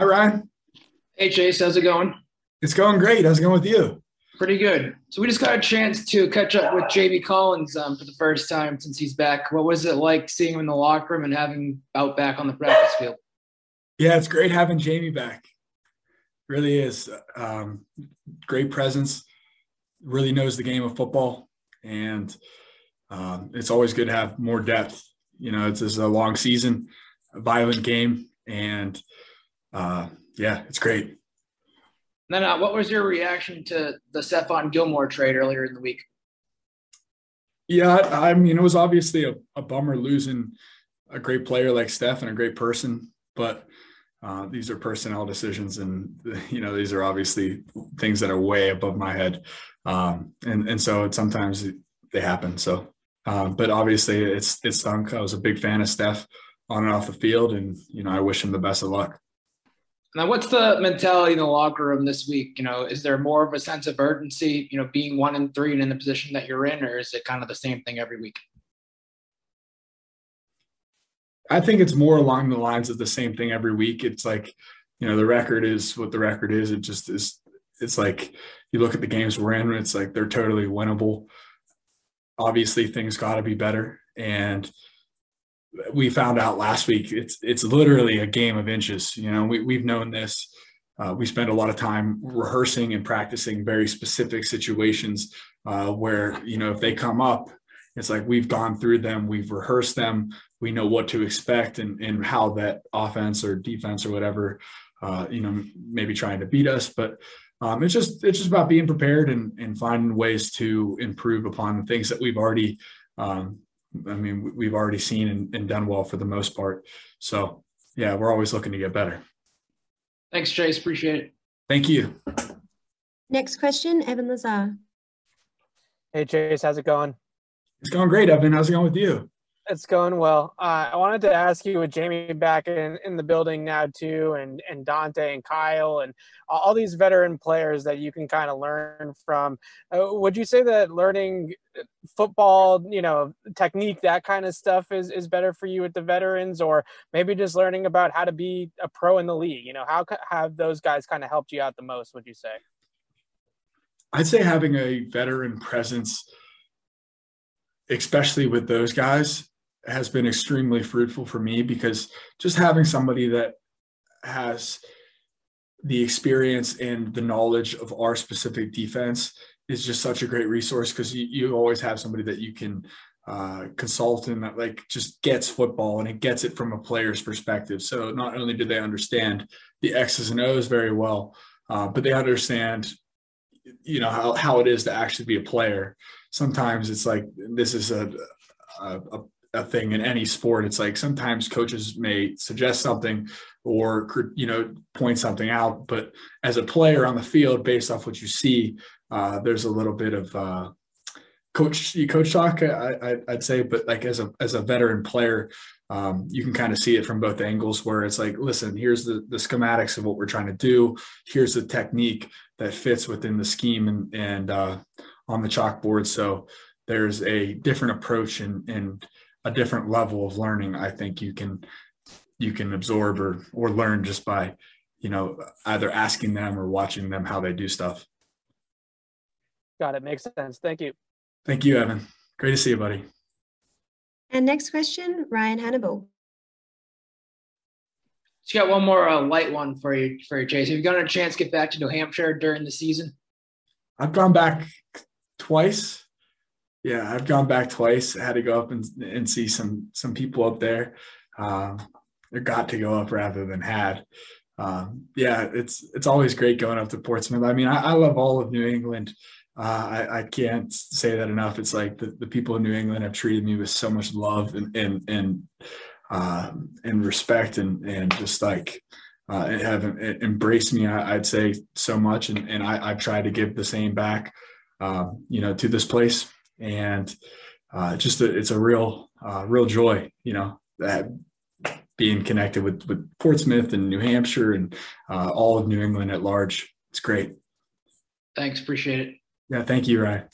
Hi, Ryan. Hey, Chase. How's it going? It's going great. How's it going with you? Pretty good. So we just got a chance to catch up with Jamie Collins um, for the first time since he's back. What was it like seeing him in the locker room and having out back on the practice field? Yeah, it's great having Jamie back. Really is. Um, great presence. Really knows the game of football, and um, it's always good to have more depth. You know, it's, it's a long season, a violent game, and uh, yeah, it's great. Then, uh, what was your reaction to the Stephon Gilmore trade earlier in the week? Yeah, I mean, it was obviously a, a bummer losing a great player like Steph and a great person, but uh, these are personnel decisions, and you know these are obviously things that are way above my head, um, and and so sometimes they happen. So, um, but obviously it's it's stunk. I was a big fan of Steph on and off the field, and you know I wish him the best of luck. Now, what's the mentality in the locker room this week? You know, is there more of a sense of urgency, you know, being one and three and in the position that you're in, or is it kind of the same thing every week? I think it's more along the lines of the same thing every week. It's like, you know, the record is what the record is. It just is. It's like you look at the games we're in, it's like they're totally winnable. Obviously, things got to be better. And, we found out last week it's it's literally a game of inches you know? We, we've known this. Uh, we spend a lot of time rehearsing and practicing very specific situations uh, where you know if they come up it's like we've gone through them we've rehearsed them we know what to expect and, and how that offense or defense or whatever uh, you know maybe trying to beat us. But um, it's just it's just about being prepared and, and finding ways to improve upon the things that we've already um, I mean, we've already seen and, and, done well for the most part. So, yeah, we're always looking to get better. Thanks, Chase. Appreciate it. Thank you. Next question, Evan Lazar. Hey, Chase. How's it going? It's going great, Evan. How's it going with you? It's going well. Uh, I wanted to ask you with Jamie back in, in the building now too, and and Dont'a and Kyle and all these veteran players that you can kind of learn from. Uh, would you say that learning football, you know, technique, that kind of stuff is is better for you with the veterans, or maybe just learning about how to be a pro in the league? You know, how have those guys kind of helped you out the most? Would you say? I'd say having a veteran presence especially with those guys has been extremely fruitful for me because just having somebody that has the experience and the knowledge of our specific defense is just such a great resource because you, you always have somebody that you can uh, consult and that like just gets football and it gets it from a player's perspective. So not only do they understand the X's and O's very well, uh, but they understand, you know, how, how it is to actually be a player. Sometimes it's like, this is a, a, a a thing in any sport. It's like sometimes coaches may suggest something or you know point something out, but as a player on the field, based off what you see, uh, there's a little bit of uh, coach coach talk. I, would say, but like as a as a veteran player, um, you can kind of see it from both angles. Where it's like, listen, here's the the schematics of what we're trying to do. Here's the technique that fits within the scheme and and uh, on the chalkboard. So there's a different approach and and a different level of learning i think you can you can absorb or or learn just by you know either asking them or watching them how they do stuff. Got it. Makes sense. Thank you. Thank you evan. Great to see you buddy. And next question ryan Hannable. Just got one more uh, light one for you for you chase. Have you gotten a chance to get back to new hampshire during the season? I've gone back twice yeah, I've gone back twice. I had to go up and, and see some some people up there. Um, I got to go up rather than had. Um, yeah, it's it's always great going up to Portsmouth. I mean, I, I love all of New England. Uh, I, I, can't say that enough. It's like the, the people in New England have treated me with so much love and and and uh, and respect and and just like uh, have embraced me. I, would say so much, and and I, I've tried to give the same back, um, you know, to this place and uh, just a, it's a real uh, real joy, you know, that being connected with with Portsmouth and New Hampshire and uh, all of New England at large. It's great. Thanks, appreciate it. Yeah, thank you, Ryan.